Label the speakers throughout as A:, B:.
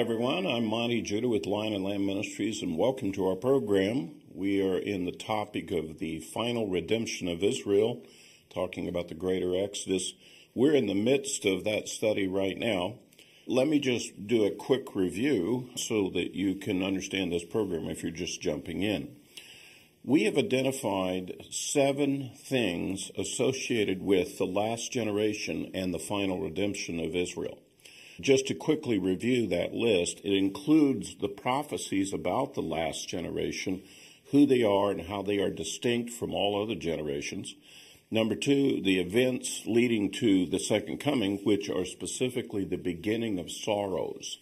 A: Everyone. I'm Monte Judah with Lion and Lamb Ministries, and welcome to our program. We are in the topic of the final redemption of Israel, talking about the greater Exodus. We're in the midst of that study right now. Let me just do a quick review so that you can understand this program if you're just jumping in. We have identified seven things associated with the last generation and the final redemption of Israel. Just to quickly review that list, it includes the prophecies about the last generation, who they are and how they are distinct from all other generations. Number two, the events leading to the second coming, which are specifically the beginning of sorrows,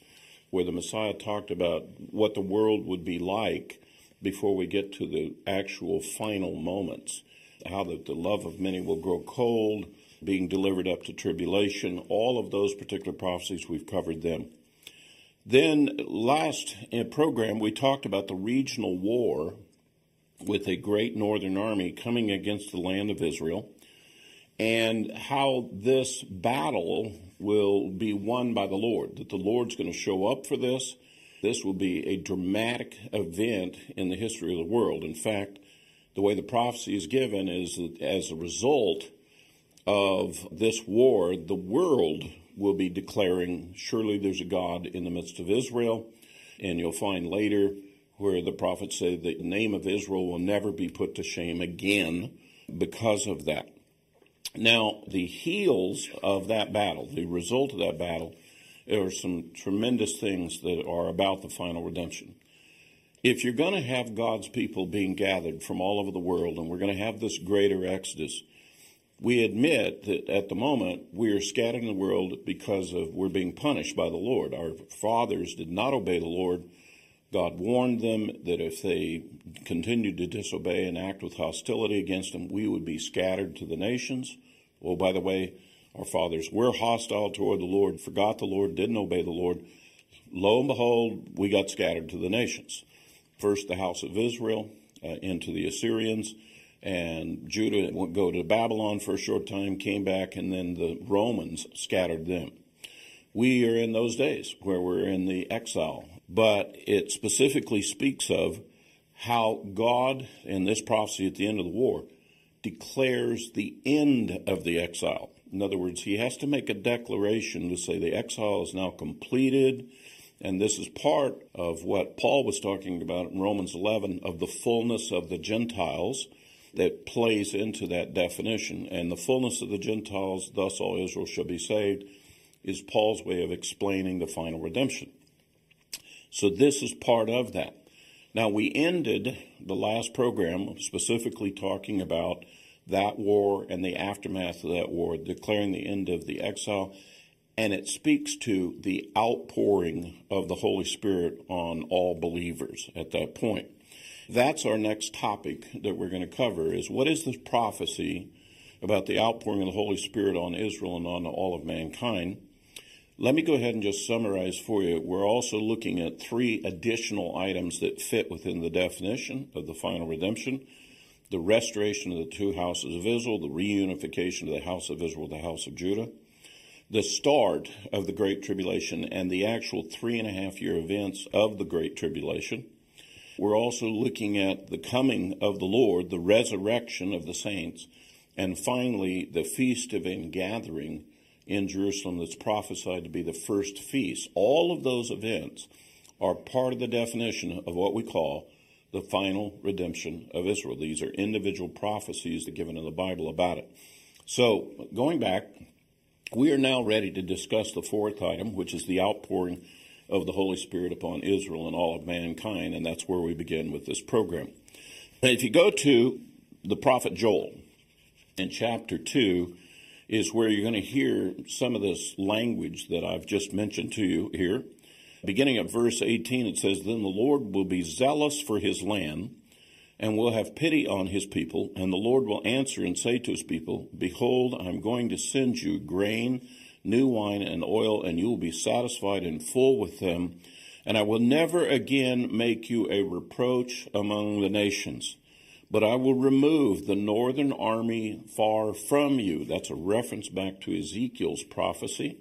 A: where the Messiah talked about what the world would be like before we get to the actual final moments, how the, the love of many will grow cold, being delivered up to tribulation, all of those particular prophecies, we've covered them. Then, last uh, program, we talked about the regional war with a great northern army coming against the land of Israel and how this battle will be won by the Lord, that the Lord's going to show up for this. This will be a dramatic event in the history of the world. In fact, the way the prophecy is given is that as a result, of this war, the world will be declaring, surely there's a God in the midst of Israel. And you'll find later where the prophets say the name of Israel will never be put to shame again because of that. Now, the heels of that battle, the result of that battle, there are some tremendous things that are about the final redemption. If you're going to have God's people being gathered from all over the world, and we're going to have this greater exodus, we admit that at the moment we are scattered in the world because of we're being punished by the Lord. Our fathers did not obey the Lord. God warned them that if they continued to disobey and act with hostility against him, we would be scattered to the nations. Oh, by the way, our fathers were hostile toward the Lord, forgot the Lord, didn't obey the Lord. Lo and behold, we got scattered to the nations. First, the house of Israel uh, into the Assyrians and Judah would go to Babylon for a short time, came back, and then the Romans scattered them. We are in those days where we're in the exile, but it specifically speaks of how God, in this prophecy at the end of the war, declares the end of the exile. In other words, he has to make a declaration to say the exile is now completed. And this is part of what Paul was talking about in Romans 11 of the fullness of the Gentiles that plays into that definition. And the fullness of the Gentiles, thus all Israel shall be saved, is Paul's way of explaining the final redemption. So this is part of that. Now, we ended the last program specifically talking about that war and the aftermath of that war, declaring the end of the exile. And it speaks to the outpouring of the Holy Spirit on all believers at that point. That's our next topic that we're going to cover is what is this prophecy about the outpouring of the Holy Spirit on Israel and on all of mankind. Let me go ahead and just summarize for you. We're also looking at three additional items that fit within the definition of the final redemption the restoration of the two houses of Israel, the reunification of the house of Israel, the house of Judah, the start of the Great Tribulation, and the actual three and a half year events of the Great Tribulation. We're also looking at the coming of the Lord, the resurrection of the saints, and finally the feast of ingathering in Jerusalem that's prophesied to be the first feast. All of those events are part of the definition of what we call the final redemption of Israel. These are individual prophecies that given in the Bible about it. So, going back, we are now ready to discuss the fourth item, which is the outpouring of the Holy Spirit upon Israel and all of mankind, and that's where we begin with this program. Now, if you go to the prophet Joel in chapter 2, is where you're going to hear some of this language that I've just mentioned to you here. Beginning at verse 18, it says, Then the Lord will be zealous for his land and will have pity on his people, and the Lord will answer and say to his people, Behold, I'm going to send you grain new wine and oil, and you will be satisfied and full with them. And I will never again make you a reproach among the nations, but I will remove the northern army far from you. That's a reference back to Ezekiel's prophecy.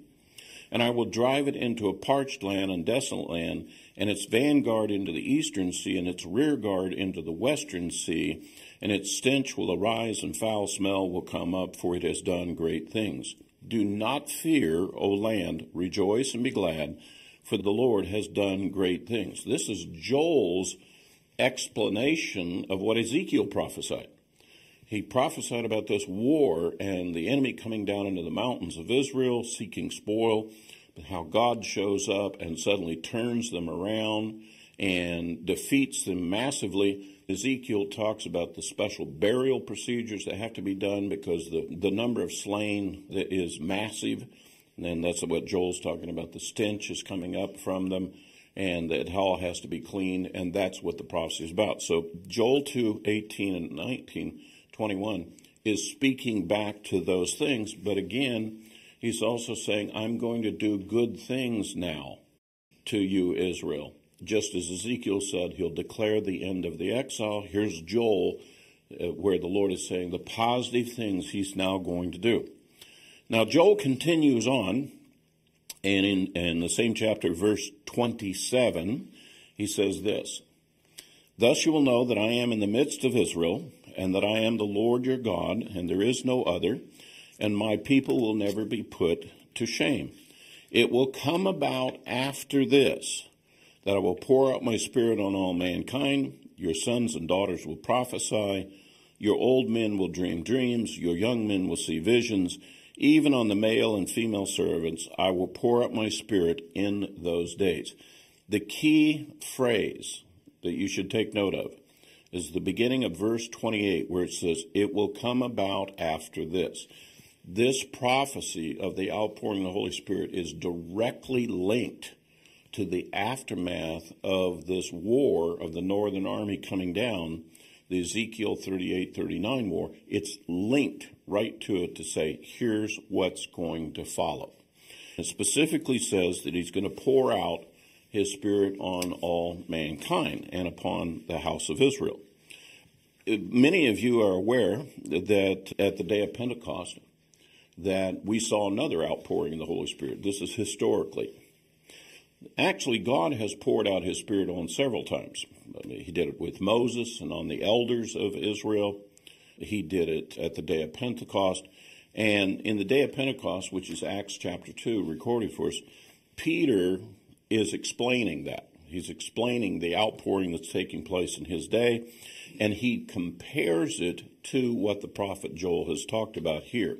A: and I will drive it into a parched land and desolate land, and its vanguard into the eastern sea, and its rear guard into the western sea, and its stench will arise, and foul smell will come up, for it has done great things. Do not fear, O land, rejoice and be glad, for the Lord has done great things. This is Joel's explanation of what Ezekiel prophesied. He prophesied about this war and the enemy coming down into the mountains of Israel seeking spoil, but how God shows up and suddenly turns them around and defeats them massively. Ezekiel talks about the special burial procedures that have to be done because the, the number of slain is massive. And that's what Joel's talking about. The stench is coming up from them and that hell has to be cleaned, and that's what the prophecy is about. So Joel 2, 18 and 19, 21 is speaking back to those things, but again, he's also saying, I'm going to do good things now to you, Israel. Just as Ezekiel said, he'll declare the end of the exile. Here's Joel, uh, where the Lord is saying the positive things he's now going to do. Now, Joel continues on and in, in the same chapter, verse 27, he says this Thus you will know that I am in the midst of Israel, and that I am the Lord your God, and there is no other, and my people will never be put to shame. It will come about after this that I will pour out my spirit on all mankind. Your sons and daughters will prophesy. Your old men will dream dreams. Your young men will see visions even on the male and female servants, I will pour out my spirit in those days. The key phrase that you should take note of is the beginning of verse 28, where it says, It will come about after this. This prophecy of the outpouring of the Holy Spirit is directly linked to the aftermath of this war of the Northern Army coming down, the Ezekiel 38 39 war. It's linked right to it to say, here's what's going to follow. It specifically says that he's going to pour out his spirit on all mankind and upon the house of Israel. Many of you are aware that at the day of Pentecost, that we saw another outpouring of the Holy Spirit. This is historically. Actually, God has poured out his Spirit on several times. He did it with Moses and on the elders of Israel. He did it at the day of Pentecost. And in the day of Pentecost, which is Acts chapter 2, recorded for us, Peter is explaining that. He's explaining the outpouring that's taking place in his day, and he compares it to what the prophet Joel has talked about here.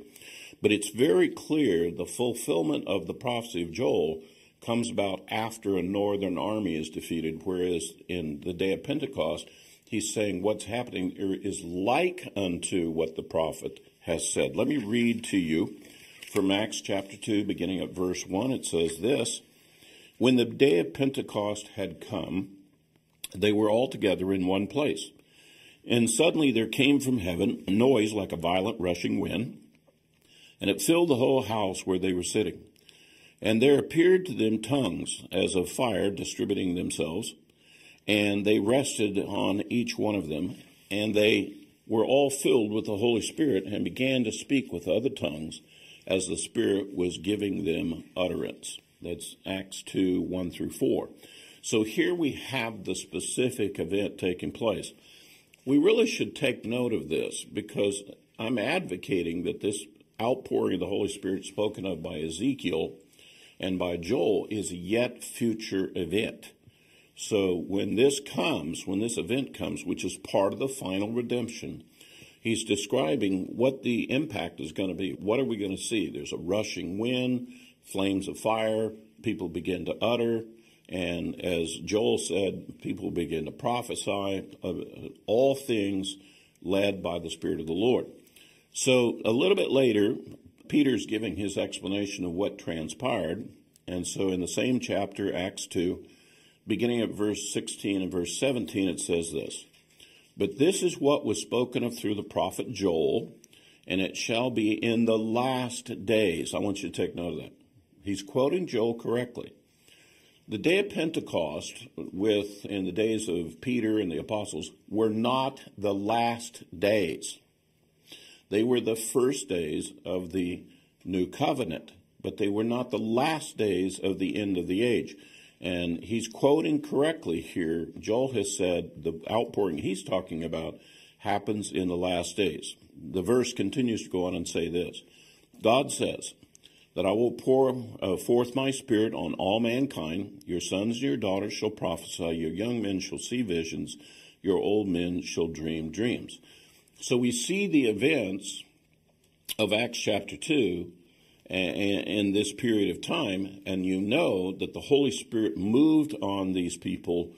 A: But it's very clear the fulfillment of the prophecy of Joel comes about after a northern army is defeated, whereas in the day of Pentecost, he's saying what's happening is like unto what the prophet has said. Let me read to you from Acts chapter 2, beginning at verse 1. It says this When the day of Pentecost had come, they were all together in one place. And suddenly there came from heaven a noise like a violent rushing wind, and it filled the whole house where they were sitting. And there appeared to them tongues as of fire distributing themselves and they rested on each one of them, and they were all filled with the Holy Spirit and began to speak with other tongues as the Spirit was giving them utterance. That's Acts 2 1 through 4. So here we have the specific event taking place. We really should take note of this because I'm advocating that this outpouring of the Holy Spirit spoken of by Ezekiel and by Joel is a yet future event. So when this comes, when this event comes, which is part of the final redemption, he's describing what the impact is going to be. What are we going to see? There's a rushing wind, flames of fire, people begin to utter, and as Joel said, people begin to prophesy, uh, all things led by the Spirit of the Lord. So a little bit later, Peter's giving his explanation of what transpired. And so in the same chapter, Acts 2, beginning at verse 16 and verse 17, it says this But this is what was spoken of through the prophet Joel, and it shall be in the last days. I want you to take note of that. He's quoting Joel correctly. The day of Pentecost, with in the days of Peter and the apostles, were not the last days. They were the first days of the new covenant. but they were not the last days of the end of the age. And he's quoting correctly here. Joel has said the outpouring he's talking about happens in the last days. The verse continues to go on and say this God says, that I will pour uh, forth my spirit on all mankind. Your sons and your daughters shall prophesy, your young men shall see visions, your old men shall dream dreams. So we see the events of Acts chapter 2 in this period of time, and you know that the Holy Spirit moved on these people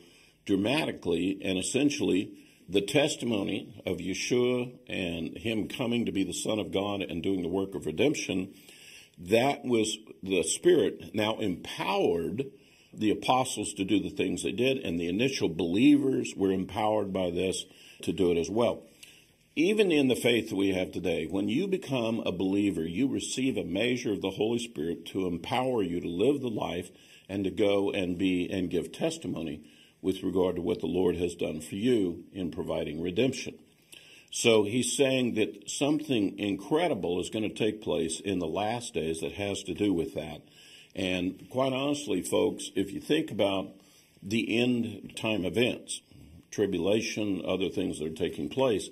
A: dramatically, and essentially the testimony of Yeshua and him coming to be the Son of God and doing the work of redemption, that was the Spirit now empowered the apostles to do the things they did, and the initial believers were empowered by this to do it as well even in the faith that we have today, when you become a believer, you receive a measure of the Holy Spirit to empower you to live the life and to go and be and give testimony with regard to what the Lord has done for you in providing redemption. So he's saying that something incredible is going to take place in the last days that has to do with that. And quite honestly, folks, if you think about the end time events, tribulation, other things that are taking place,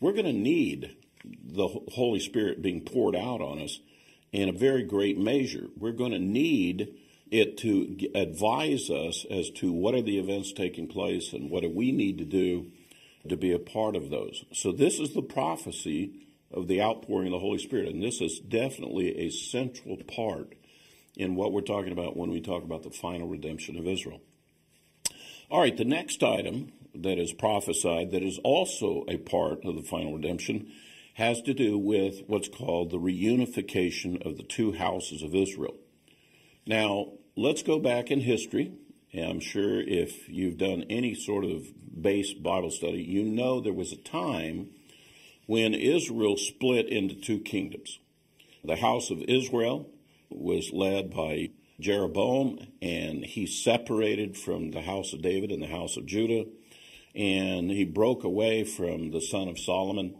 A: we're going to need the Holy Spirit being poured out on us in a very great measure. We're going to need it to advise us as to what are the events taking place and what do we need to do to be a part of those. So this is the prophecy of the outpouring of the Holy Spirit, and this is definitely a central part in what we're talking about when we talk about the final redemption of Israel. All right, the next item that is prophesied, that is also a part of the final redemption, has to do with what's called the reunification of the two houses of Israel. Now, let's go back in history. I'm sure if you've done any sort of base Bible study, you know there was a time when Israel split into two kingdoms. The house of Israel was led by Jeroboam, and he separated from the house of David and the house of Judah and he broke away from the son of Solomon.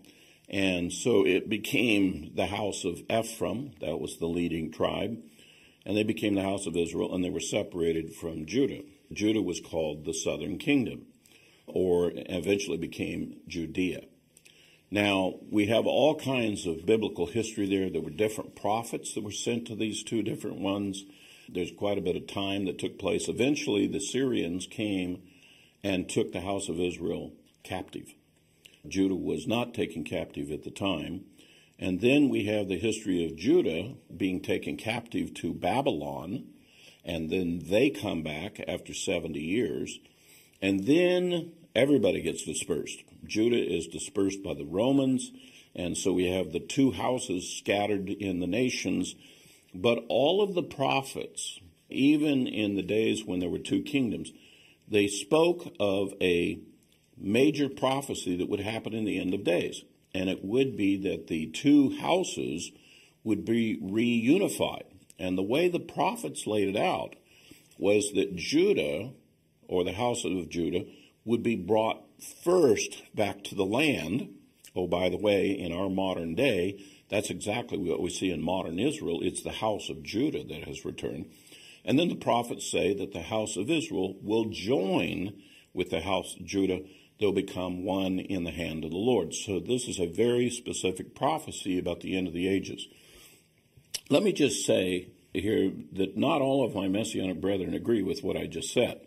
A: And so it became the house of Ephraim, that was the leading tribe, and they became the house of Israel, and they were separated from Judah. Judah was called the southern kingdom, or eventually became Judea. Now, we have all kinds of biblical history there. There were different prophets that were sent to these two different ones. There's quite a bit of time that took place. Eventually, the Assyrians came and took the house of Israel captive. Judah was not taken captive at the time. And then we have the history of Judah being taken captive to Babylon, and then they come back after 70 years. And then everybody gets dispersed. Judah is dispersed by the Romans, and so we have the two houses scattered in the nations. But all of the prophets, even in the days when there were two kingdoms, they spoke of a major prophecy that would happen in the end of days. And it would be that the two houses would be reunified. And the way the prophets laid it out was that Judah, or the house of Judah, would be brought first back to the land. Oh, by the way, in our modern day, that's exactly what we see in modern Israel. It's the house of Judah that has returned. And then the prophets say that the house of Israel will join with the house of Judah. They'll become one in the hand of the Lord. So this is a very specific prophecy about the end of the ages. Let me just say here that not all of my Messianic brethren agree with what I just said.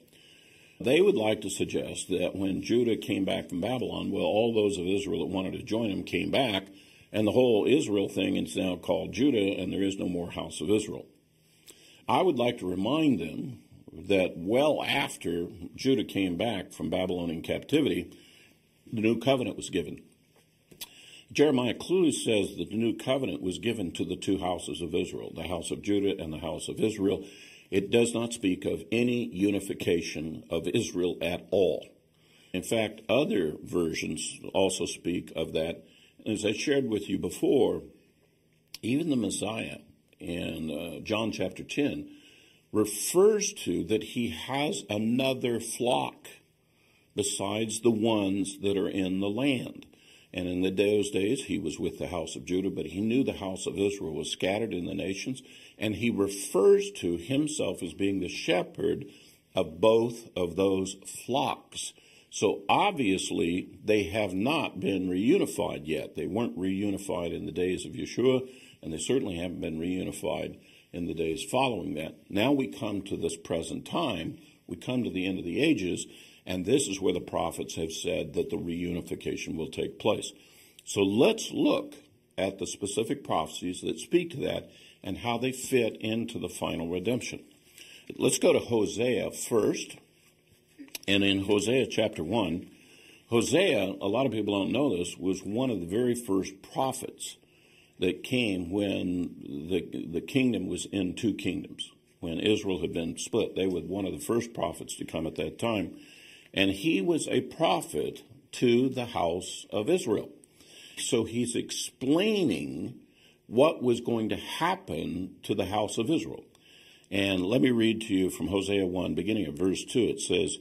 A: They would like to suggest that when Judah came back from Babylon, well, all those of Israel that wanted to join him came back, and the whole Israel thing is now called Judah, and there is no more house of Israel. I would like to remind them that well after Judah came back from Babylonian captivity, the new covenant was given. Jeremiah clearly says that the new covenant was given to the two houses of Israel, the house of Judah and the house of Israel. It does not speak of any unification of Israel at all. In fact, other versions also speak of that. As I shared with you before, even the Messiah in uh, John chapter 10 refers to that he has another flock besides the ones that are in the land. And in the those days, he was with the house of Judah, but he knew the house of Israel was scattered in the nations. And he refers to himself as being the shepherd of both of those flocks. So obviously, they have not been reunified yet. They weren't reunified in the days of Yeshua, and they certainly haven't been reunified in the days following that. Now we come to this present time, we come to the end of the ages, and this is where the prophets have said that the reunification will take place. So let's look at the specific prophecies that speak to that and how they fit into the final redemption. Let's go to Hosea first. And in Hosea chapter 1, Hosea, a lot of people don't know this, was one of the very first prophets that came when the, the kingdom was in two kingdoms. When Israel had been split, they were one of the first prophets to come at that time. And he was a prophet to the house of Israel. So he's explaining what was going to happen to the house of Israel. And let me read to you from Hosea 1, beginning of verse 2. It says,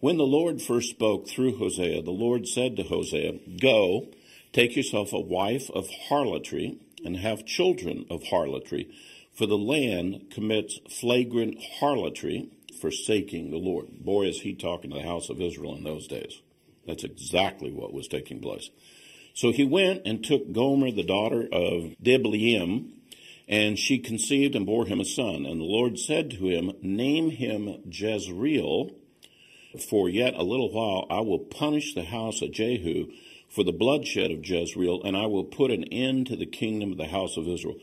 A: When the Lord first spoke through Hosea, the Lord said to Hosea, Go, take yourself a wife of harlotry, and have children of harlotry, for the land commits flagrant harlotry, forsaking the Lord. Boy, is he talking to the house of Israel in those days. That's exactly what was taking place. So he went and took Gomer, the daughter of Diblaim, and she conceived and bore him a son. And the Lord said to him, Name him Jezreel, for yet a little while I will punish the house of Jehu for the bloodshed of Jezreel, and I will put an end to the kingdom of the house of Israel.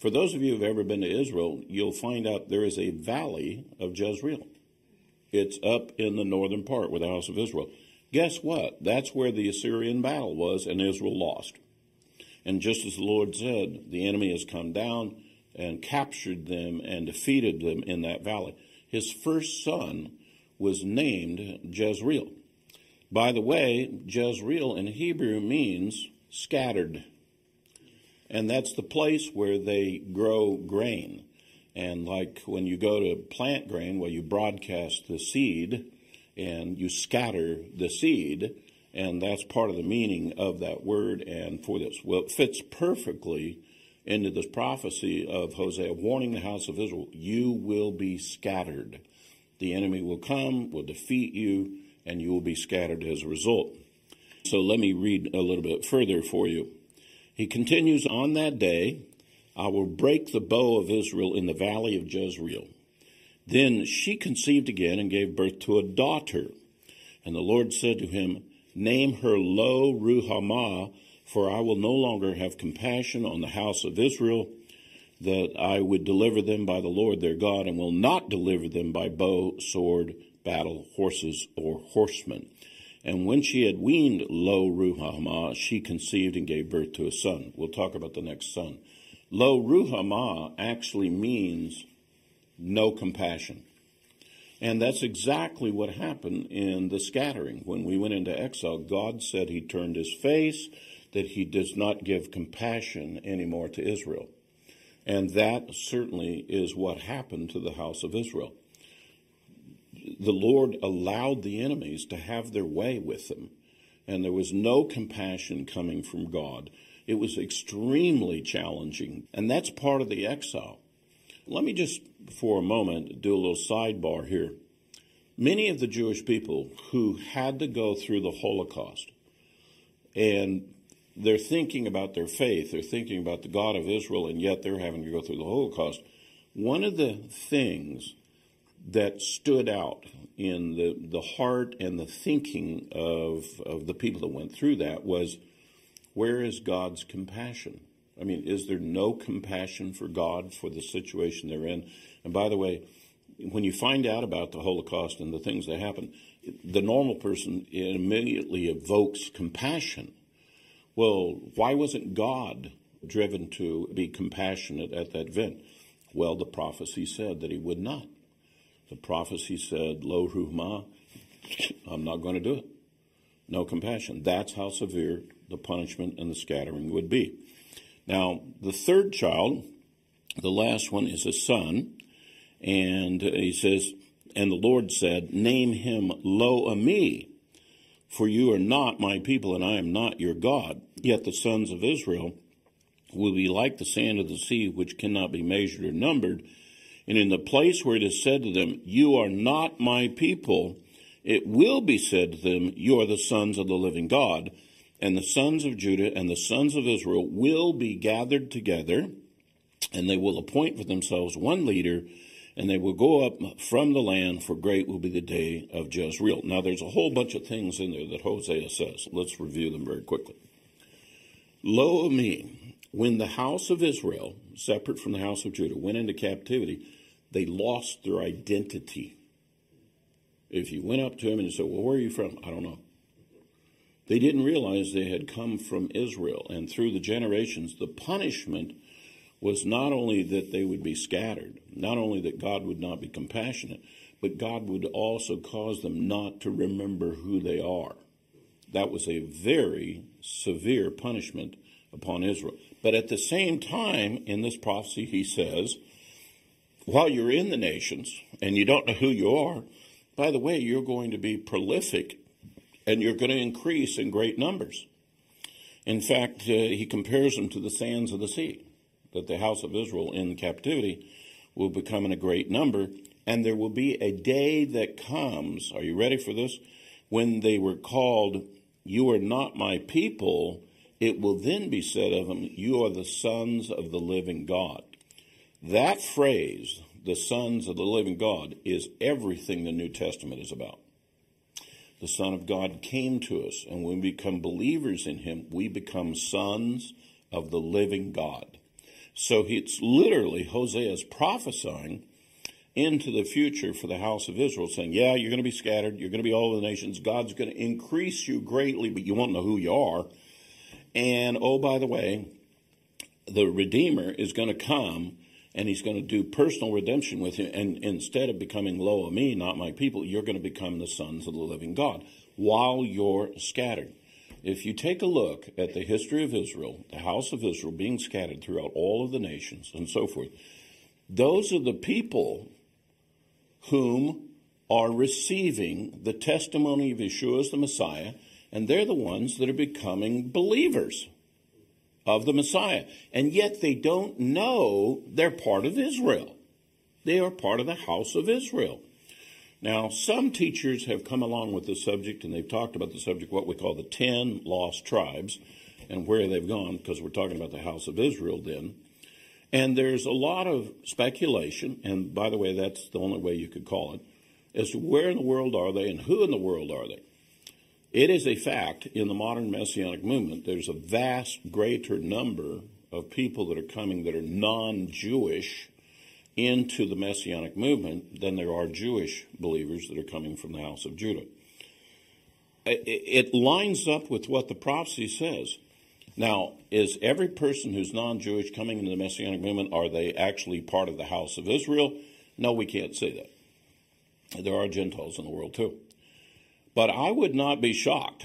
A: For those of you who have ever been to Israel, you'll find out there is a valley of Jezreel. It's up in the northern part where the house of Israel. Guess what? That's where the Assyrian battle was, and Israel lost. And just as the Lord said, the enemy has come down and captured them and defeated them in that valley. His first son was named Jezreel. By the way, Jezreel in Hebrew means scattered. And that's the place where they grow grain. And like when you go to plant grain, where you broadcast the seed and you scatter the seed, and that's part of the meaning of that word and for this. Well, it fits perfectly into this prophecy of Hosea warning the house of Israel, you will be scattered. The enemy will come, will defeat you, and you will be scattered as a result. So let me read a little bit further for you. He continues on that day, I will break the bow of Israel in the valley of Jezreel. Then she conceived again and gave birth to a daughter. And the Lord said to him, Name her Lo Ruhamah, for I will no longer have compassion on the house of Israel, that I would deliver them by the Lord their God, and will not deliver them by bow, sword, battle, horses, or horsemen. And when she had weaned Lo Ruhamah, she conceived and gave birth to a son. We'll talk about the next son. Lo Ruhamah actually means no compassion. And that's exactly what happened in the scattering. When we went into exile, God said he turned his face, that he does not give compassion anymore to Israel. And that certainly is what happened to the house of Israel. The Lord allowed the enemies to have their way with them, and there was no compassion coming from God. It was extremely challenging, and that's part of the exile. Let me just, for a moment, do a little sidebar here. Many of the Jewish people who had to go through the Holocaust, and they're thinking about their faith, they're thinking about the God of Israel, and yet they're having to go through the Holocaust. One of the things that stood out in the, the heart and the thinking of, of the people that went through that was where is God's compassion? I mean, is there no compassion for God for the situation they're in? And by the way, when you find out about the Holocaust and the things that happened, the normal person immediately evokes compassion. Well, why wasn't God driven to be compassionate at that event? Well, the prophecy said that he would not. The prophecy said, Lo Ruhma, I'm not going to do it. No compassion. That's how severe the punishment and the scattering would be. Now, the third child, the last one, is a son. And he says, And the Lord said, Name him Lo Ami, For you are not my people, and I am not your God. Yet the sons of Israel will be like the sand of the sea, which cannot be measured or numbered. And in the place where it is said to them, You are not my people, it will be said to them, You are the sons of the living God. And the sons of Judah and the sons of Israel will be gathered together, and they will appoint for themselves one leader, and they will go up from the land, for great will be the day of Jezreel. Now, there's a whole bunch of things in there that Hosea says. Let's review them very quickly. Lo Ami, when the house of Israel, separate from the house of Judah, went into captivity, they lost their identity. If you went up to them and you said, Well, where are you from? I don't know. They didn't realize they had come from Israel. And through the generations, the punishment was not only that they would be scattered, not only that God would not be compassionate, but God would also cause them not to remember who they are. That was a very severe punishment upon Israel. But at the same time, in this prophecy, he says, while you're in the nations and you don't know who you are, by the way, you're going to be prolific and you're going to increase in great numbers. In fact, uh, he compares them to the sands of the sea, that the house of Israel in captivity will become in a great number, and there will be a day that comes, are you ready for this? When they were called, You are not my people, it will then be said of them, You are the sons of the living God. That phrase, the sons of the living God, is everything the New Testament is about. The Son of God came to us, and when we become believers in Him, we become sons of the living God. So it's literally Hosea is prophesying into the future for the house of Israel, saying, Yeah, you're going to be scattered, you're going to be all over the nations, God's going to increase you greatly, but you won't know who you are. And oh, by the way, the Redeemer is going to come and he's going to do personal redemption with you. And instead of becoming Lo Ami, not my people, you're going to become the sons of the living God while you're scattered. If you take a look at the history of Israel, the house of Israel being scattered throughout all of the nations and so forth, those are the people whom are receiving the testimony of Yeshua as the Messiah, and they're the ones that are becoming believers of the Messiah. And yet they don't know they're part of Israel. They are part of the house of Israel. Now, some teachers have come along with this subject and they've talked about the subject, what we call the 10 lost tribes, and where they've gone, because we're talking about the house of Israel then. And there's a lot of speculation, and by the way, that's the only way you could call it, as to where in the world are they and who in the world are they. It is a fact in the modern Messianic movement, there's a vast greater number of people that are coming that are non Jewish into the Messianic movement than there are Jewish believers that are coming from the house of Judah. It lines up with what the prophecy says. Now, is every person who's non Jewish coming into the Messianic movement, are they actually part of the house of Israel? No, we can't say that. There are Gentiles in the world too. But I would not be shocked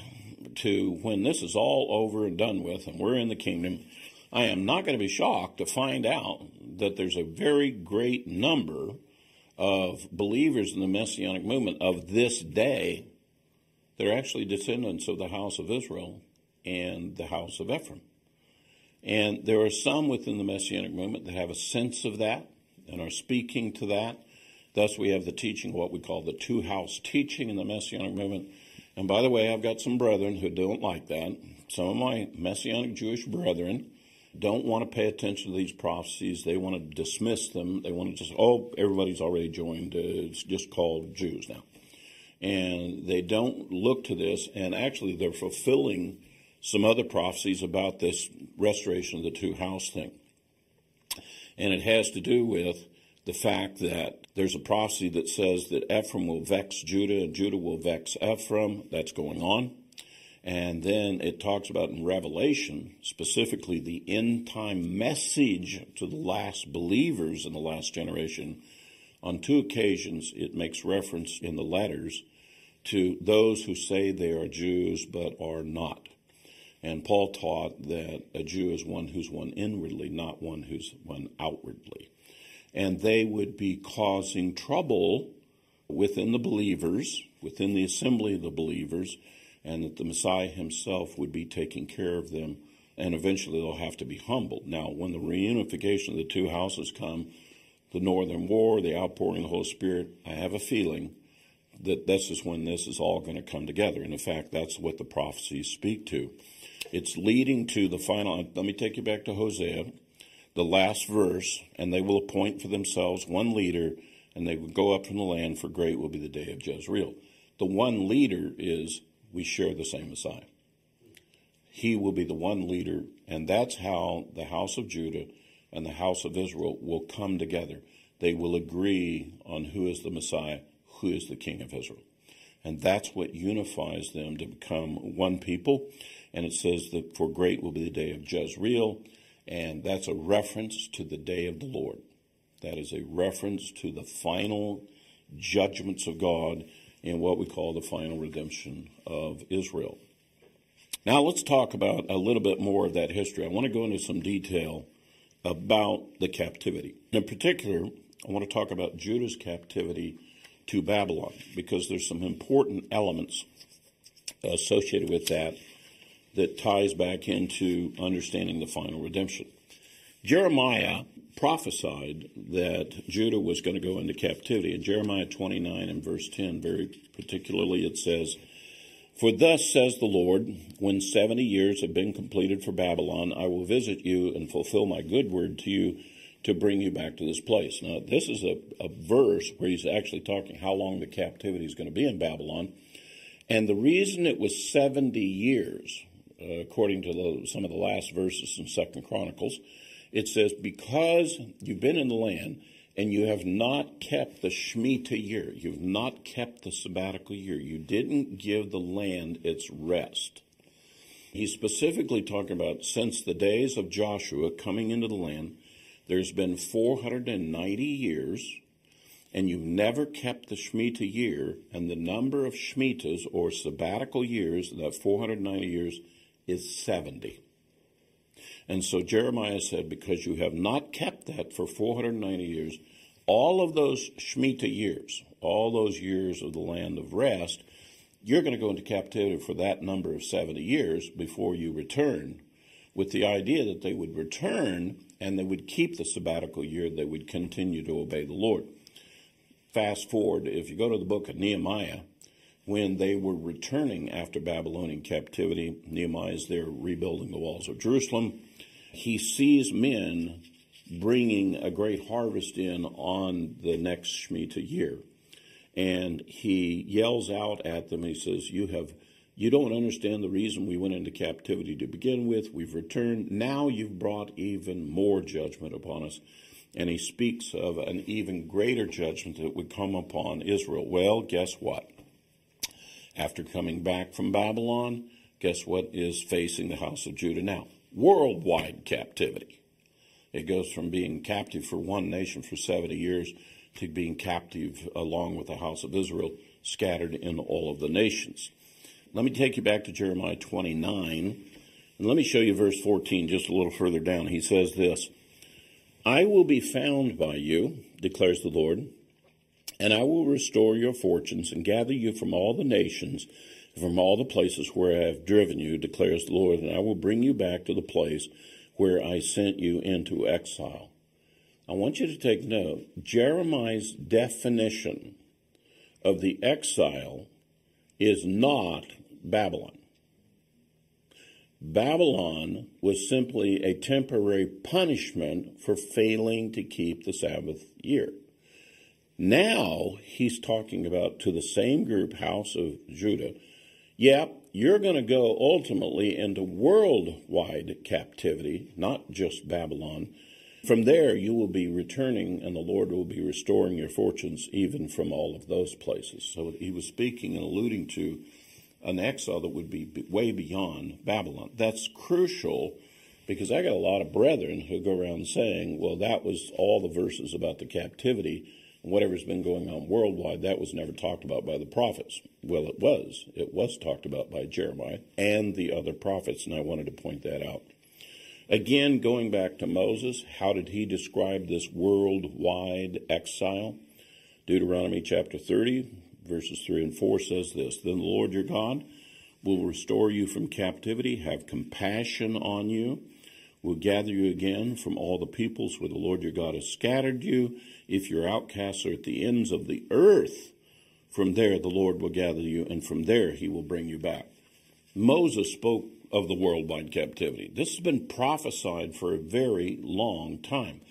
A: to, when this is all over and done with and we're in the kingdom, I am not going to be shocked to find out that there's a very great number of believers in the Messianic movement of this day that are actually descendants of the house of Israel and the house of Ephraim. And there are some within the Messianic movement that have a sense of that and are speaking to that Thus, we have the teaching, what we call the two house teaching in the Messianic movement. And by the way, I've got some brethren who don't like that. Some of my Messianic Jewish brethren don't want to pay attention to these prophecies. They want to dismiss them. They want to just, oh, everybody's already joined. Uh, it's just called Jews now. And they don't look to this, and actually, they're fulfilling some other prophecies about this restoration of the two house thing. And it has to do with the fact that there's a prophecy that says that Ephraim will vex Judah and Judah will vex Ephraim. That's going on. And then it talks about in Revelation, specifically the end time message to the last believers in the last generation. On two occasions, it makes reference in the letters to those who say they are Jews but are not. And Paul taught that a Jew is one who's one inwardly, not one who's one outwardly and they would be causing trouble within the believers, within the assembly of the believers, and that the Messiah himself would be taking care of them, and eventually they'll have to be humbled. Now, when the reunification of the two houses come, the Northern War, the outpouring of the Holy Spirit, I have a feeling that this is when this is all going to come together. And in fact, that's what the prophecies speak to. It's leading to the final. Let me take you back to Hosea, the last verse, and they will appoint for themselves one leader, and they will go up from the land, for great will be the day of Jezreel. The one leader is Yeshua the same Messiah. He will be the one leader, and that's how the house of Judah and the house of Israel will come together. They will agree on who is the Messiah, who is the King of Israel. And that's what unifies them to become one people. And it says that for great will be the day of Jezreel. And that's a reference to the day of the Lord. That is a reference to the final judgments of God in what we call the final redemption of Israel. Now let's talk about a little bit more of that history. I want to go into some detail about the captivity. In particular, I want to talk about Judah's captivity to Babylon because there's some important elements associated with that that ties back into understanding the final redemption. Jeremiah prophesied that Judah was going to go into captivity. In Jeremiah 29 and verse 10, very particularly, it says, For thus says the Lord, when 70 years have been completed for Babylon, I will visit you and fulfill my good word to you to bring you back to this place. Now, this is a, a verse where he's actually talking how long the captivity is going to be in Babylon. And the reason it was 70 years, uh, according to the, some of the last verses in Second Chronicles, it says, because you've been in the land and you have not kept the Shemitah year, you've not kept the sabbatical year, you didn't give the land its rest. He's specifically talking about since the days of Joshua coming into the land, there's been 490 years, and you've never kept the Shemitah year, and the number of Shemitahs or sabbatical years, that 490 years, is 70. And so Jeremiah said, Because you have not kept that for 490 years, all of those Shemitah years, all those years of the land of rest, you're going to go into captivity for that number of 70 years before you return, with the idea that they would return and they would keep the sabbatical year, they would continue to obey the Lord. Fast forward, if you go to the book of Nehemiah, when they were returning after Babylonian captivity, Nehemiah is there rebuilding the walls of Jerusalem. He sees men bringing a great harvest in on the next Shemitah year. And he yells out at them, he says, You have you don't understand the reason we went into captivity to begin with. We've returned. Now you've brought even more judgment upon us. And he speaks of an even greater judgment that would come upon Israel. Well, guess what? After coming back from Babylon, guess what is facing the house of Judah now? Worldwide captivity. It goes from being captive for one nation for 70 years to being captive along with the house of Israel, scattered in all of the nations. Let me take you back to Jeremiah 29, and let me show you verse 14 just a little further down. He says this I will be found by you, declares the Lord, and I will restore your fortunes and gather you from all the nations, from all the places where I have driven you, declares the Lord, and I will bring you back to the place where I sent you into exile. I want you to take note Jeremiah's definition of the exile is not Babylon. Babylon was simply a temporary punishment for failing to keep the Sabbath year. Now he's talking about to the same group, House of Judah. Yeah, you're going to go ultimately into worldwide captivity, not just Babylon. From there, you will be returning, and the Lord will be restoring your fortunes even from all of those places. So he was speaking and alluding to an exile that would be way beyond Babylon. That's crucial because I got a lot of brethren who go around saying, well, that was all the verses about the captivity. Whatever's been going on worldwide, that was never talked about by the prophets. Well, it was. It was talked about by Jeremiah and the other prophets, and I wanted to point that out. Again, going back to Moses, how did he describe this worldwide exile? Deuteronomy chapter 30, verses 3 and 4 says this Then the Lord your God will restore you from captivity, have compassion on you, will gather you again from all the peoples where the Lord your God has scattered you. If your outcasts are at the ends of the earth, from there the Lord will gather you, and from there he will bring you back. Moses spoke of the worldwide captivity. This has been prophesied for a very long time.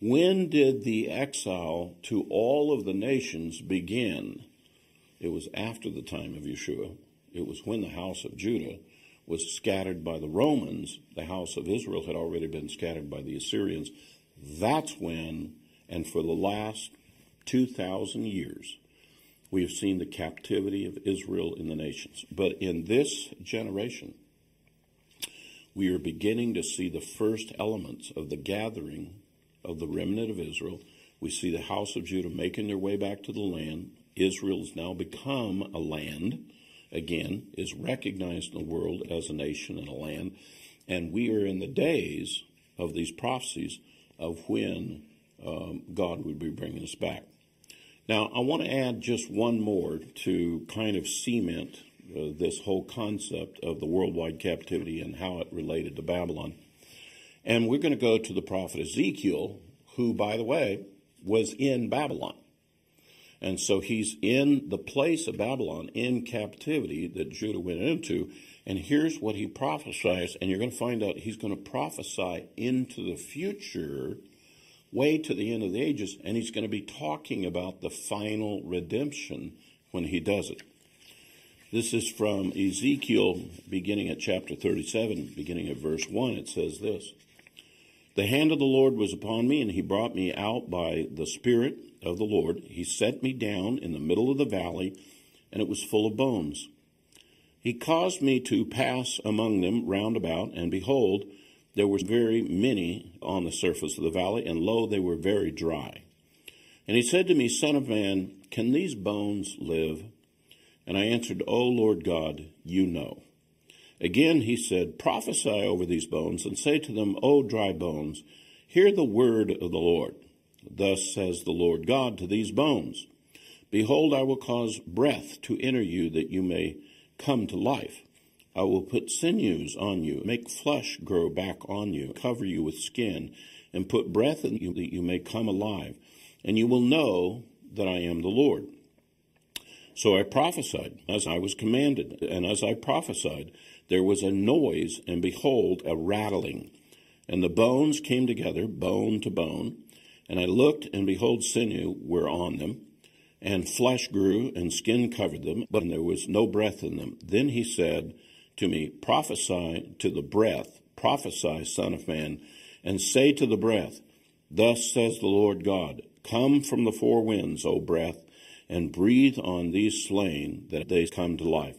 A: When did the exile to all of the nations begin? It was after the time of Yeshua. It was when the house of Judah was scattered by the Romans. The house of Israel had already been scattered by the Assyrians. That's when, and for the last 2,000 years, we have seen the captivity of Israel in the nations. But in this generation, we are beginning to see the first elements of the gathering of the remnant of Israel. We see the house of Judah making their way back to the land. Israel has now become a land, again, is recognized in the world as a nation and a land. And we are in the days of these prophecies of when um, God would be bringing us back. Now, I want to add just one more to kind of cement uh, this whole concept of the worldwide captivity and how it related to Babylon. And we're going to go to the prophet Ezekiel, who, by the way, was in Babylon. And so he's in the place of Babylon in captivity that Judah went into. And here's what he prophesies. And you're going to find out he's going to prophesy into the future, way to the end of the ages. And he's going to be talking about the final redemption when he does it. This is from Ezekiel, beginning at chapter 37, beginning at verse 1. It says this The hand of the Lord was upon me, and he brought me out by the Spirit of the Lord. He set me down in the middle of the valley, and it was full of bones. He caused me to pass among them round about, and behold, there were very many on the surface of the valley, and lo, they were very dry. And he said to me, Son of man, can these bones live? And I answered, O Lord God, you know. Again he said, Prophesy over these bones, and say to them, O dry bones, hear the word of the Lord. Thus says the Lord God to these bones Behold, I will cause breath to enter you, that you may come to life. I will put sinews on you, make flesh grow back on you, cover you with skin, and put breath in you, that you may come alive. And you will know that I am the Lord. So I prophesied as I was commanded, and as I prophesied, there was a noise, and behold, a rattling. And the bones came together, bone to bone. And I looked, and behold, sinew were on them, and flesh grew, and skin covered them, but there was no breath in them. Then he said to me, Prophesy to the breath, prophesy, Son of Man, and say to the breath, Thus says the Lord God, Come from the four winds, O breath and breathe on these slain that they come to life.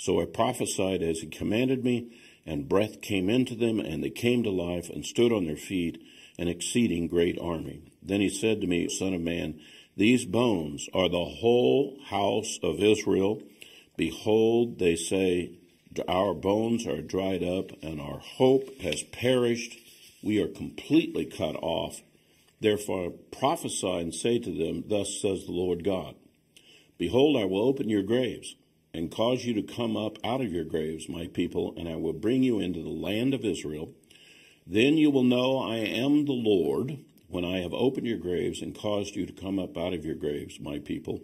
A: So I prophesied as he commanded me, and breath came into them, and they came to life and stood on their feet, an exceeding great army. Then he said to me, Son of man, these bones are the whole house of Israel. Behold, they say, Our bones are dried up, and our hope has perished. We are completely cut off. Therefore prophesy and say to them, Thus says the Lord God Behold, I will open your graves and cause you to come up out of your graves, my people, and I will bring you into the land of Israel. Then you will know I am the Lord when I have opened your graves and caused you to come up out of your graves, my people.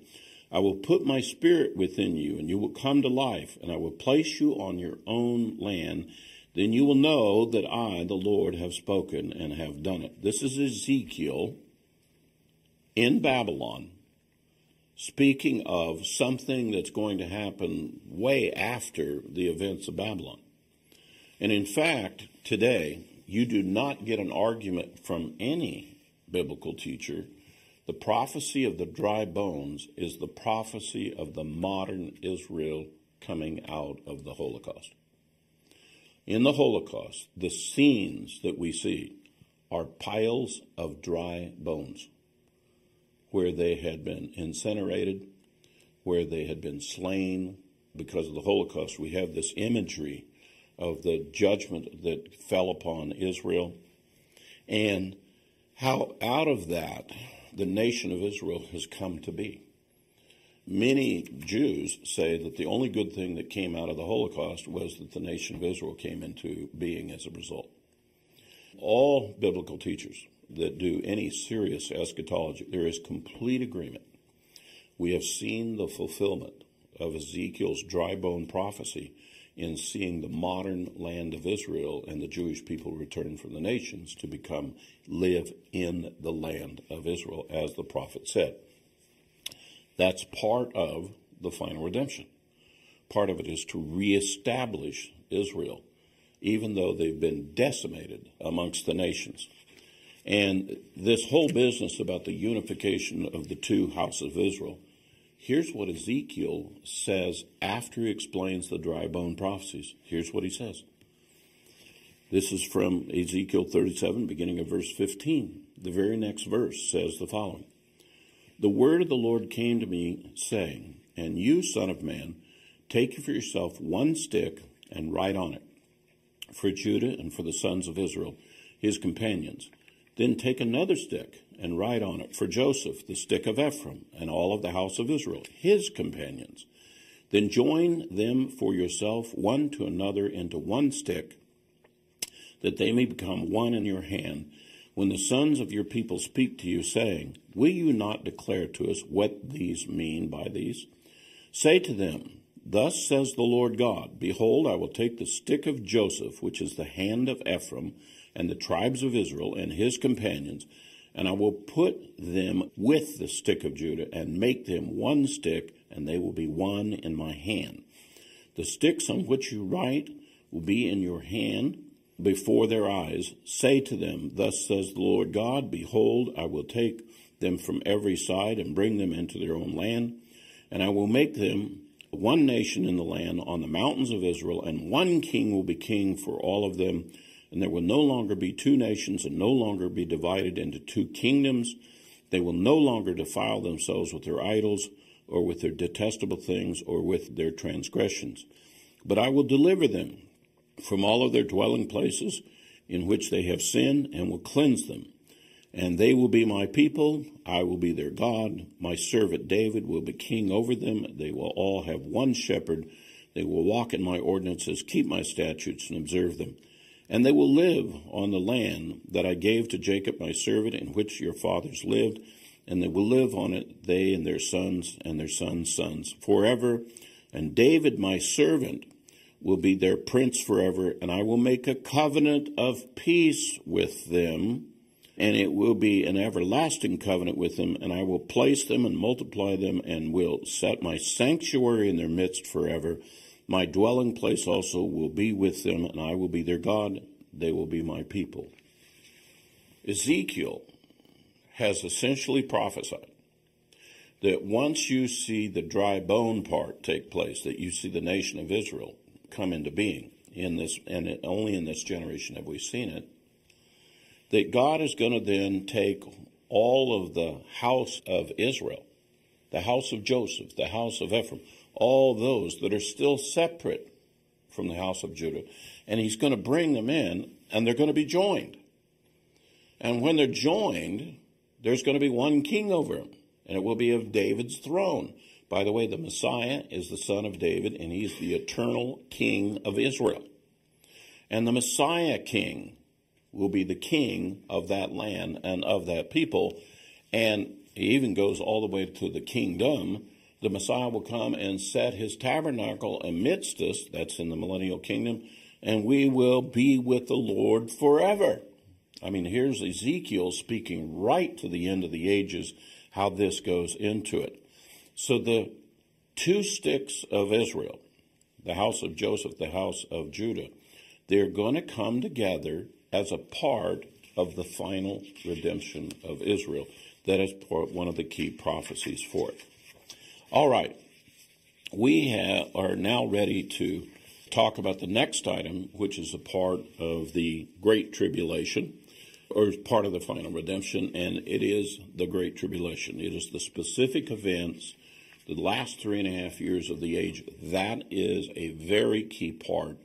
A: I will put my spirit within you, and you will come to life, and I will place you on your own land. Then you will know that I, the Lord, have spoken and have done it. This is Ezekiel in Babylon speaking of something that's going to happen way after the events of Babylon. And in fact, today, you do not get an argument from any biblical teacher. The prophecy of the dry bones is the prophecy of the modern Israel coming out of the Holocaust. In the Holocaust, the scenes that we see are piles of dry bones where they had been incinerated, where they had been slain because of the Holocaust. We have this imagery of the judgment that fell upon Israel and how out of that the nation of Israel has come to be. many Jews say that the only good thing that came out of the Holocaust was that the nation of Israel came into being as a result. All biblical teachers that do any serious eschatology, there is complete agreement. We have seen the fulfillment of Ezekiel's dry bone prophecy in seeing the modern land of Israel and the Jewish people return from the nations to become live in the land of Israel, as the prophet said. That's part of the final redemption. Part of it is to reestablish Israel, even though they've been decimated amongst the nations. And this whole business about the unification of the two houses of Israel, here's what Ezekiel says after he explains the dry bone prophecies. Here's what he says. This is from Ezekiel 37, beginning of verse 15. The very next verse says the following the word of the Lord came to me, saying, And you, son of man, take for yourself one stick and write on it, for Judah and for the sons of Israel, his companions. Then take another stick and write on it for Joseph, the stick of Ephraim, and all of the house of Israel, his companions. Then join them for yourself one to another into one stick, that they may become one in your hand when the sons of your people speak to you, saying, Will you not declare to us what these mean by these? Say to them, Thus says the Lord God, Behold, I will take the stick of Joseph, which is the hand of Ephraim, and the tribes of Israel, and his companions, and I will put them with the stick of Judah, and make them one stick, and they will be one in my hand. The sticks on which you write will be in your hand, before their eyes, say to them, Thus says the Lord God, Behold, I will take them from every side and bring them into their own land, and I will make them one nation in the land on the mountains of Israel, and one king will be king for all of them, and there will no longer be two nations and no longer be divided into two kingdoms. They will no longer defile themselves with their idols or with their detestable things or with their transgressions. But I will deliver them from all of their dwelling places in which they have sinned and will cleanse them. And they will be my people, I will be their God. My servant David will be king over them. They will all have one shepherd. They will walk in my ordinances, keep my statutes, and observe them. And they will live on the land that I gave to Jacob my servant, in which your fathers lived, and they will live on it, they and their sons and their sons' sons, forever. And David my servant will be their prince forever, and I will make a covenant of peace with them, and it will be an everlasting covenant with them, and I will place them and multiply them, and will set my sanctuary in their midst forever. My dwelling place also will be with them, and I will be their God. They will be my people. Ezekiel has essentially prophesied that once you see the dry bone part take place, that you see the nation of Israel, come into being in this, and only in this generation have we seen it, that God is going to then take all of the house of Israel, the house of Joseph, the house of Ephraim, all those that are still separate from the house of Judah, and he's going to bring them in, and they're going to be joined. And when they're joined, there's going to be one king over them, and it will be of David's throne. By the way, the Messiah is the son of David, and he's the eternal king of Israel. And the Messiah king will be the king of that land and of that people. And he even goes all the way to the kingdom. The Messiah will come and set his tabernacle amidst us, that's in the millennial kingdom, and we will be with the Lord forever. I mean, here's Ezekiel speaking right to the end of the ages, how this goes into it. So the two sticks of Israel, the house of Joseph, the house of Judah, they're going to come together as a part of the final redemption of Israel. That is one of the key prophecies for it. All right. We have, are now ready to talk about the next item, which is a part of the Great Tribulation, or part of the final redemption, and it is the Great Tribulation. It is the specific events the last three and a half years of the age, that is a very key part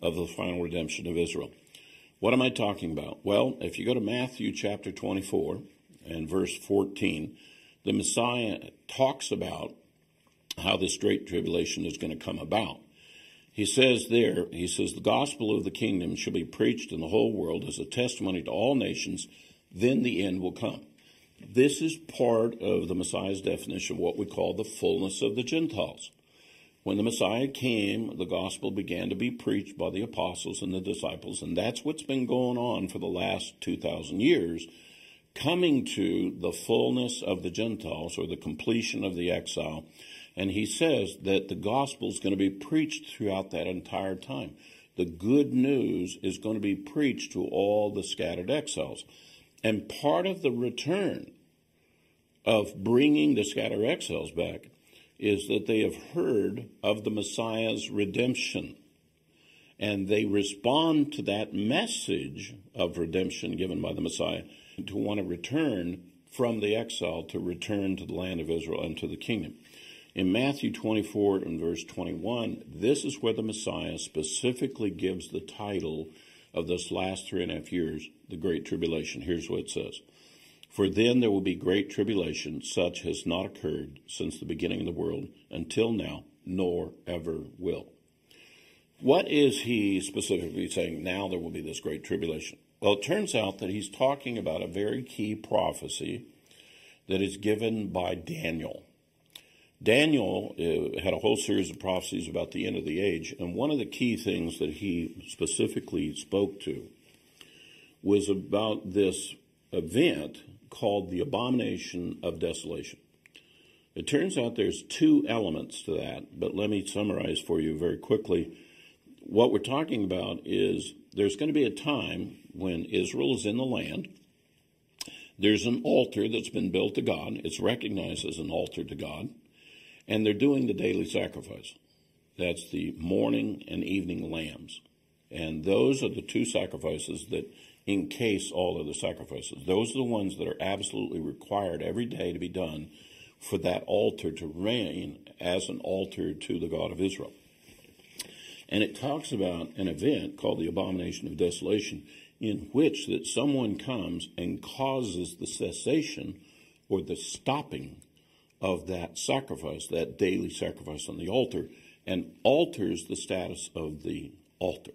A: of the final redemption of Israel. What am I talking about? Well, if you go to Matthew chapter 24 and verse 14, the Messiah talks about how this great tribulation is going to come about. He says there, he says, the gospel of the kingdom shall be preached in the whole world as a testimony to all nations, then the end will come. This is part of the Messiah's definition of what we call the fullness of the Gentiles. When the Messiah came, the gospel began to be preached by the apostles and the disciples, and that's what's been going on for the last 2,000 years, coming to the fullness of the Gentiles or the completion of the exile. And he says that the gospel is going to be preached throughout that entire time. The good news is going to be preached to all the scattered exiles. And part of the return of bringing the scattered exiles back is that they have heard of the Messiah's redemption. And they respond to that message of redemption given by the Messiah to want to return from the exile to return to the land of Israel and to the kingdom. In Matthew 24 and verse 21, this is where the Messiah specifically gives the title of this last three and a half years, the Great Tribulation. Here's what it says. For then there will be great tribulation, such has not occurred since the beginning of the world until now, nor ever will. What is he specifically saying? Now there will be this great tribulation. Well, it turns out that he's talking about a very key prophecy that is given by Daniel. Daniel uh, had a whole series of prophecies about the end of the age, and one of the key things that he specifically spoke to was about this event called the abomination of desolation. It turns out there's two elements to that, but let me summarize for you very quickly. What we're talking about is there's going to be a time when Israel is in the land. There's an altar that's been built to God. It's recognized as an altar to God. And they're doing the daily sacrifice. That's the morning and evening lambs. And those are the two sacrifices that encase all of the sacrifices. Those are the ones that are absolutely required every day to be done for that altar to reign as an altar to the God of Israel. And it talks about an event called the abomination of desolation in which that someone comes and causes the cessation or the stopping of that sacrifice, that daily sacrifice on the altar, and alters the status of the altar.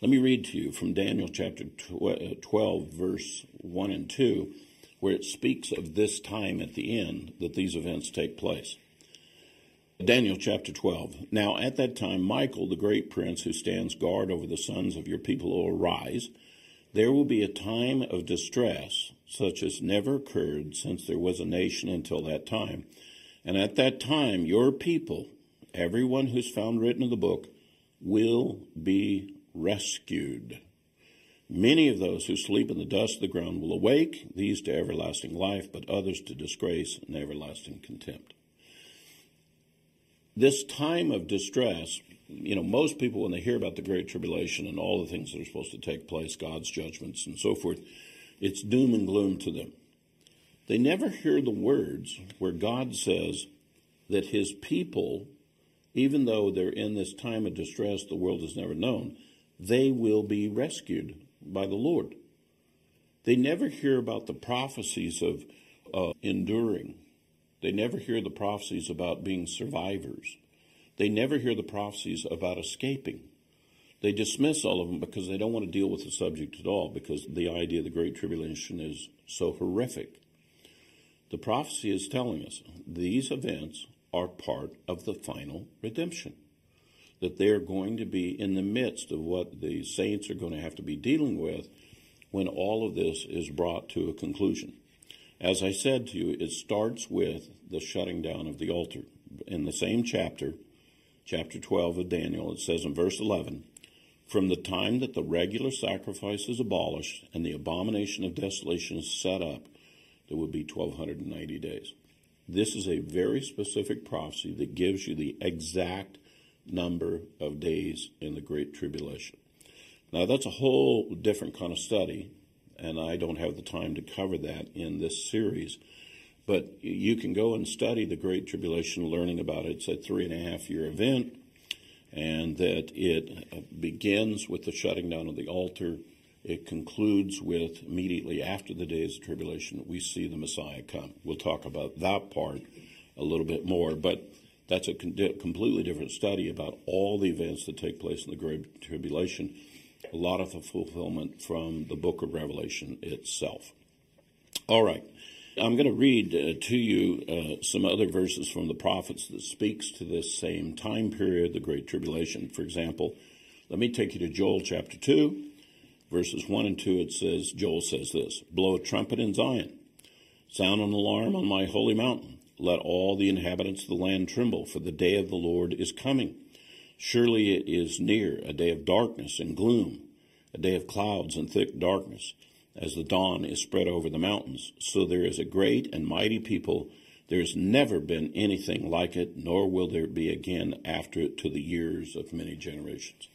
A: Let me read to you from Daniel chapter uh, 12, verse 1 and 2, where it speaks of this time at the end that these events take place. Daniel chapter 12. Now at that time, Michael, the great prince who stands guard over the sons of your people, will arise. There will be a time of distress, such as never occurred since there was a nation until that time. And at that time, your people, everyone who's found written in the book, will be rescued. Many of those who sleep in the dust of the ground will awake, these to everlasting life, but others to disgrace and everlasting contempt. This time of distress, you know, most people, when they hear about the Great Tribulation and all the things that are supposed to take place, God's judgments and so forth, it's doom and gloom to them. They never hear the words where God says that his people, even though they're in this time of distress the world has never known, they will be rescued by the Lord. They never hear about the prophecies of uh, enduring. They never hear the prophecies about being survivors. They never hear the prophecies about escaping. They dismiss all of them because they don't want to deal with the subject at all because the idea of the Great Tribulation is so horrific. The prophecy is telling us these events are part of the final redemption that they're going to be in the midst of what the saints are going to have to be dealing with when all of this is brought to a conclusion. As I said to you, it starts with the shutting down of the altar. In the same chapter, chapter 12 of Daniel, it says in verse 11, From the time that the regular sacrifice is abolished and the abomination of desolation is set up, there would be 1290 days. This is a very specific prophecy that gives you the exact number of days in the Great Tribulation. Now, that's a whole different kind of study, and I don't have the time to cover that in this series. But you can go and study the Great Tribulation, learning about it. It's a three and a half year event, and that it begins with the shutting down of the altar. It concludes with immediately after the days of tribulation, we see the Messiah come. We'll talk about that part a little bit more. But that's a completely different study about all the events that take place in the Great Tribulation. A lot of the fulfillment from the book of Revelation itself. All right. I'm going to read uh, to you uh, some other verses from the prophets that speaks to this same time period, the Great Tribulation. For example, let me take you to Joel chapter 2, verses 1 and 2. It says, Joel says this, Blow a trumpet in Zion, sound an alarm on my holy mountain. Let all the inhabitants of the land tremble, for the day of the Lord is coming. Surely it is near, a day of darkness and gloom, a day of clouds and thick darkness as the dawn is spread over the mountains. So there is a great and mighty people. There's never been anything like it, nor will there be again after it to the years of many generations.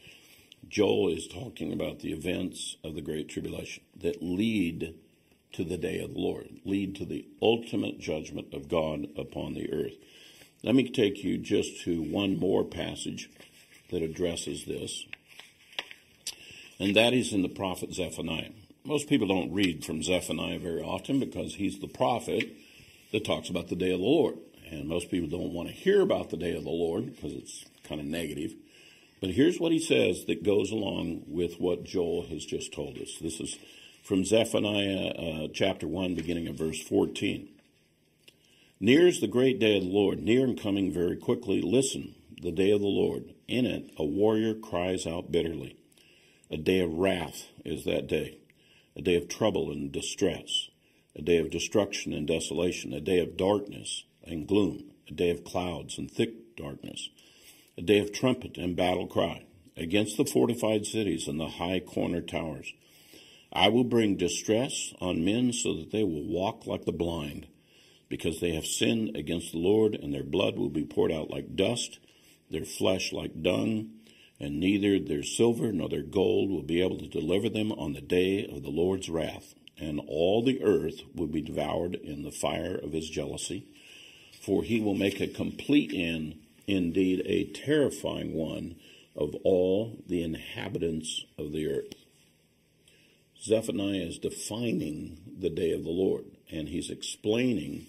A: Joel is talking about the events of the Great Tribulation that lead to the day of the Lord, lead to the ultimate judgment of God upon the earth. Let me take you just to one more passage that addresses this, and that is in the prophet Zephaniah. Most people don't read from Zephaniah very often because he's the prophet that talks about the day of the Lord. And most people don't want to hear about the day of the Lord because it's kind of negative. But here's what he says that goes along with what Joel has just told us. This is from Zephaniah uh, chapter 1, beginning of verse 14. Near is the great day of the Lord, near and coming very quickly. Listen, the day of the Lord. In it, a warrior cries out bitterly. A day of wrath is that day a day of trouble and distress, a day of destruction and desolation, a day of darkness and gloom, a day of clouds and thick darkness, a day of trumpet and battle cry against the fortified cities and the high corner towers. I will bring distress on men so that they will walk like the blind, because they have sinned against the Lord, and their blood will be poured out like dust, their flesh like dung, and neither their silver nor their gold will be able to deliver them on the day of the Lord's wrath, and all the earth will be devoured in the fire of his jealousy. For he will make a complete end, indeed a terrifying one, of all the inhabitants of the earth. Zephaniah is defining the day of the Lord, and he's explaining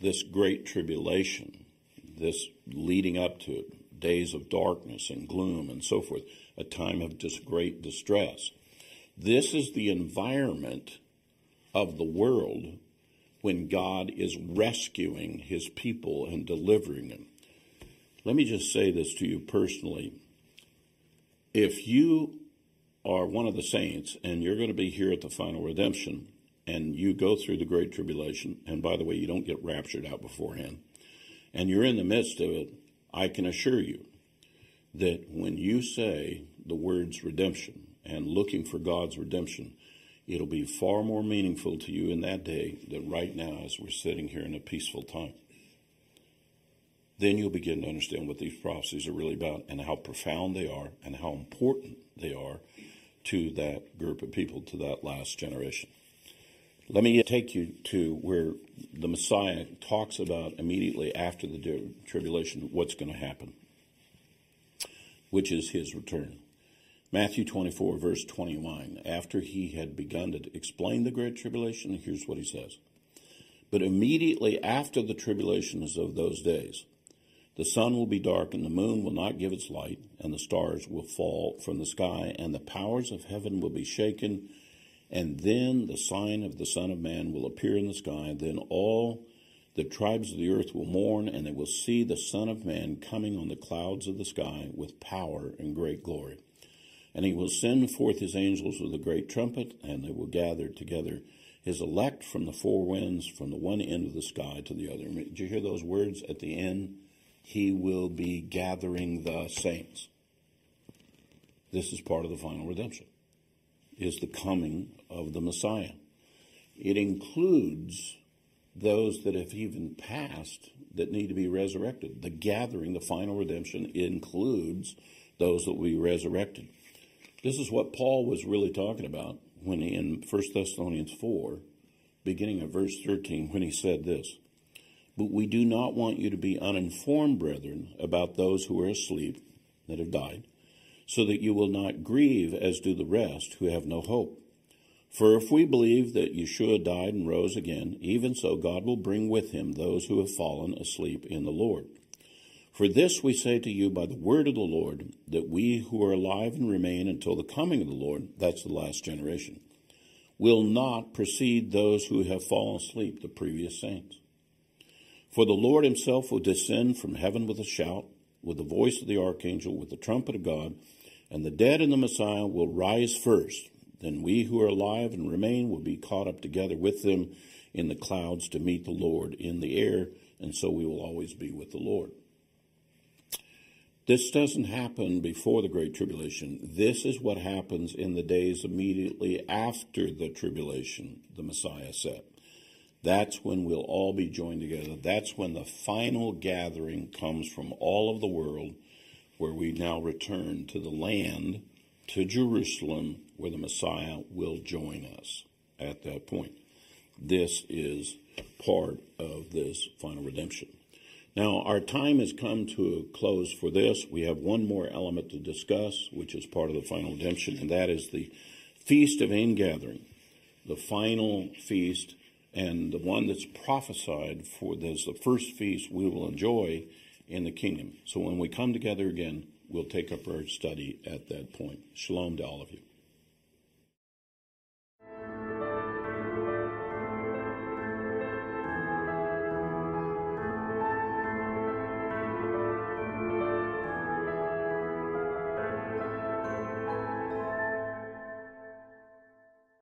A: this great tribulation, this leading up to it, days of darkness and gloom and so forth, a time of great distress. This is the environment of the world when God is rescuing his people and delivering them. Let me just say this to you personally. If you are one of the saints and you're going to be here at the final redemption and you go through the great tribulation, and by the way, you don't get raptured out beforehand, and you're in the midst of it, I can assure you that when you say the words redemption and looking for God's redemption, it'll be far more meaningful to you in that day than right now as we're sitting here in a peaceful time. Then you'll begin to understand what these prophecies are really about and how profound they are and how important they are to that group of people, to that last generation. Let me take you to where the Messiah talks about immediately after the tribulation what's going to happen, which is his return. Matthew 24, verse 21. After he had begun to explain the great tribulation, here's what he says. But immediately after the tribulation is of those days, the sun will be dark, and the moon will not give its light, and the stars will fall from the sky, and the powers of heaven will be shaken and then the sign of the Son of Man will appear in the sky. Then all the tribes of the earth will mourn, and they will see the Son of Man coming on the clouds of the sky with power and great glory. And he will send forth his angels with a great trumpet, and they will gather together his elect from the four winds, from the one end of the sky to the other. Did you hear those words at the end? He will be gathering the saints. This is part of the final redemption is the coming of the Messiah. It includes those that have even passed that need to be resurrected. The gathering, the final redemption, includes those that will be resurrected. This is what Paul was really talking about when he, in 1 Thessalonians 4, beginning at verse 13, when he said this But we do not want you to be uninformed, brethren, about those who are asleep that have died so that you will not grieve as do the rest who have no hope. For if we believe that Yeshua died and rose again, even so God will bring with him those who have fallen asleep in the Lord. For this we say to you by the word of the Lord, that we who are alive and remain until the coming of the Lord, that's the last generation, will not precede those who have fallen asleep, the previous saints. For the Lord himself will descend from heaven with a shout, with the voice of the archangel, with the trumpet of God, and the dead in the Messiah will rise first. Then we who are alive and remain will be caught up together with them in the clouds to meet the Lord in the air, and so we will always be with the Lord. This doesn't happen before the Great Tribulation. This is what happens in the days immediately after the tribulation, the Messiah said. That's when we'll all be joined together. That's when the final gathering comes from all of the world, where we now return to the land, to Jerusalem, where the Messiah will join us at that point. This is part of this final redemption. Now, our time has come to a close for this. We have one more element to discuss, which is part of the final redemption, and that is the Feast of Ingathering, the final feast, and the one that's prophesied for this, the first feast we will enjoy in the kingdom. So when we come together again, we'll take up our study at that point. Shalom to all of you.